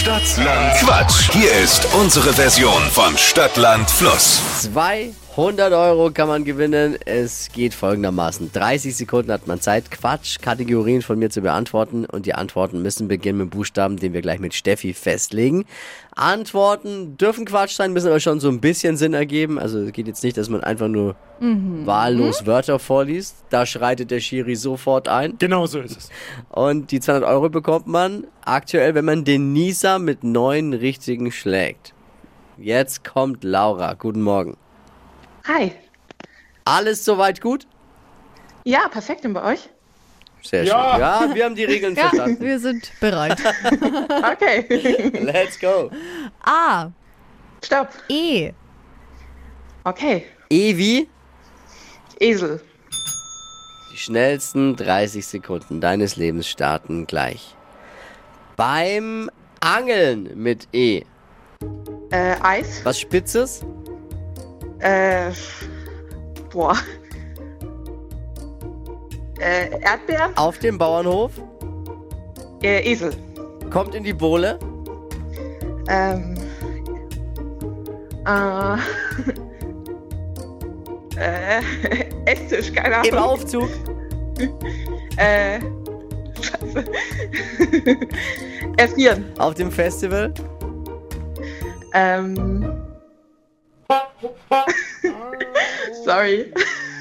Stadtland Quatsch. Hier ist unsere Version von Stadtland Fluss. 200 Euro kann man gewinnen. Es geht folgendermaßen. 30 Sekunden hat man Zeit, Quatsch-Kategorien von mir zu beantworten. Und die Antworten müssen beginnen mit Buchstaben, den wir gleich mit Steffi festlegen. Antworten dürfen Quatsch sein, müssen aber schon so ein bisschen Sinn ergeben. Also es geht jetzt nicht, dass man einfach nur wahllos Wörter vorliest. Da schreitet der Schiri sofort ein. Genau so ist es. Und die 200 Euro bekommt man aktuell, wenn man den Nieser mit neun richtigen schlägt. Jetzt kommt Laura. Guten Morgen. Hi. Alles soweit gut? Ja, perfekt. Und bei euch? Sehr Ja. schön. Ja, wir haben die Regeln Ja, verstanden. wir sind bereit. Okay. Let's go. A, Stopp. E, Okay. Evi, Esel. die schnellsten 30 Sekunden deines Lebens starten gleich. Beim Angeln mit E. Äh, Eis. Was Spitzes? Äh, boah. Äh, Erdbeeren. Auf dem Bauernhof? Äh, Esel. Kommt in die Bohle? Ähm. Äh. äh. Esstisch, keine Im Ahnung. Aufzug? Äh. Scheiße. Erfrieren. Auf dem Festival? Ähm. Sorry.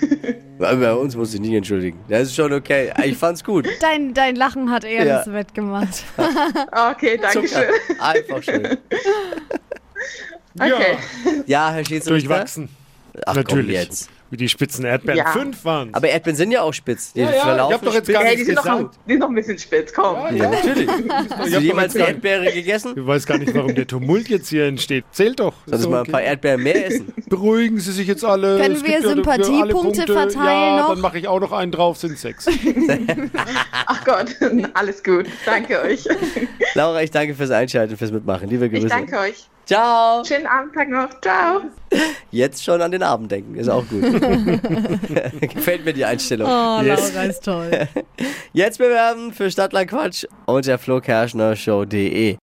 Bei uns muss ich nicht entschuldigen. Das ist schon okay. Ich fand's gut. dein, dein Lachen hat eher Ja. das wettgemacht. Okay, danke Zucker. schön. Einfach schön. Okay. Ja, Herr Schätzrichter? Durchwachsen. Ach, Natürlich. Komm jetzt. Wie die spitzen Erdbeeren. Ja. Fünf waren Aber Erdbeeren sind ja auch spitz. Die Ja, ja, ich verlaufen hab doch jetzt spitz. gar Hey, die nichts sind, noch, gesagt. die sind noch ein bisschen spitz, komm. Ja, natürlich. Ich Hast du jemals eine Erdbeere gegessen? Ich weiß gar nicht, warum der Tumult jetzt hier entsteht. Zählt doch. Ist du mal ein paar Erdbeeren mehr essen? Beruhigen Sie sich jetzt alle. Können wir ja Sympathiepunkte Punkte. verteilen Ja, noch? dann mache ich auch noch einen drauf, sind sechs. Ach Gott, alles gut. Danke euch. Laura, ich danke fürs Einschalten, fürs Mitmachen. Liebe Grüße. Ich danke euch. Ciao. Schönen Abendtag noch. Ciao. Jetzt schon an den Abend denken, ist auch gut. Gefällt mir die Einstellung. Oh, Yes. Laura ist toll. Jetzt bewerben für Stadtland Quatsch unter flokerschnershow.de.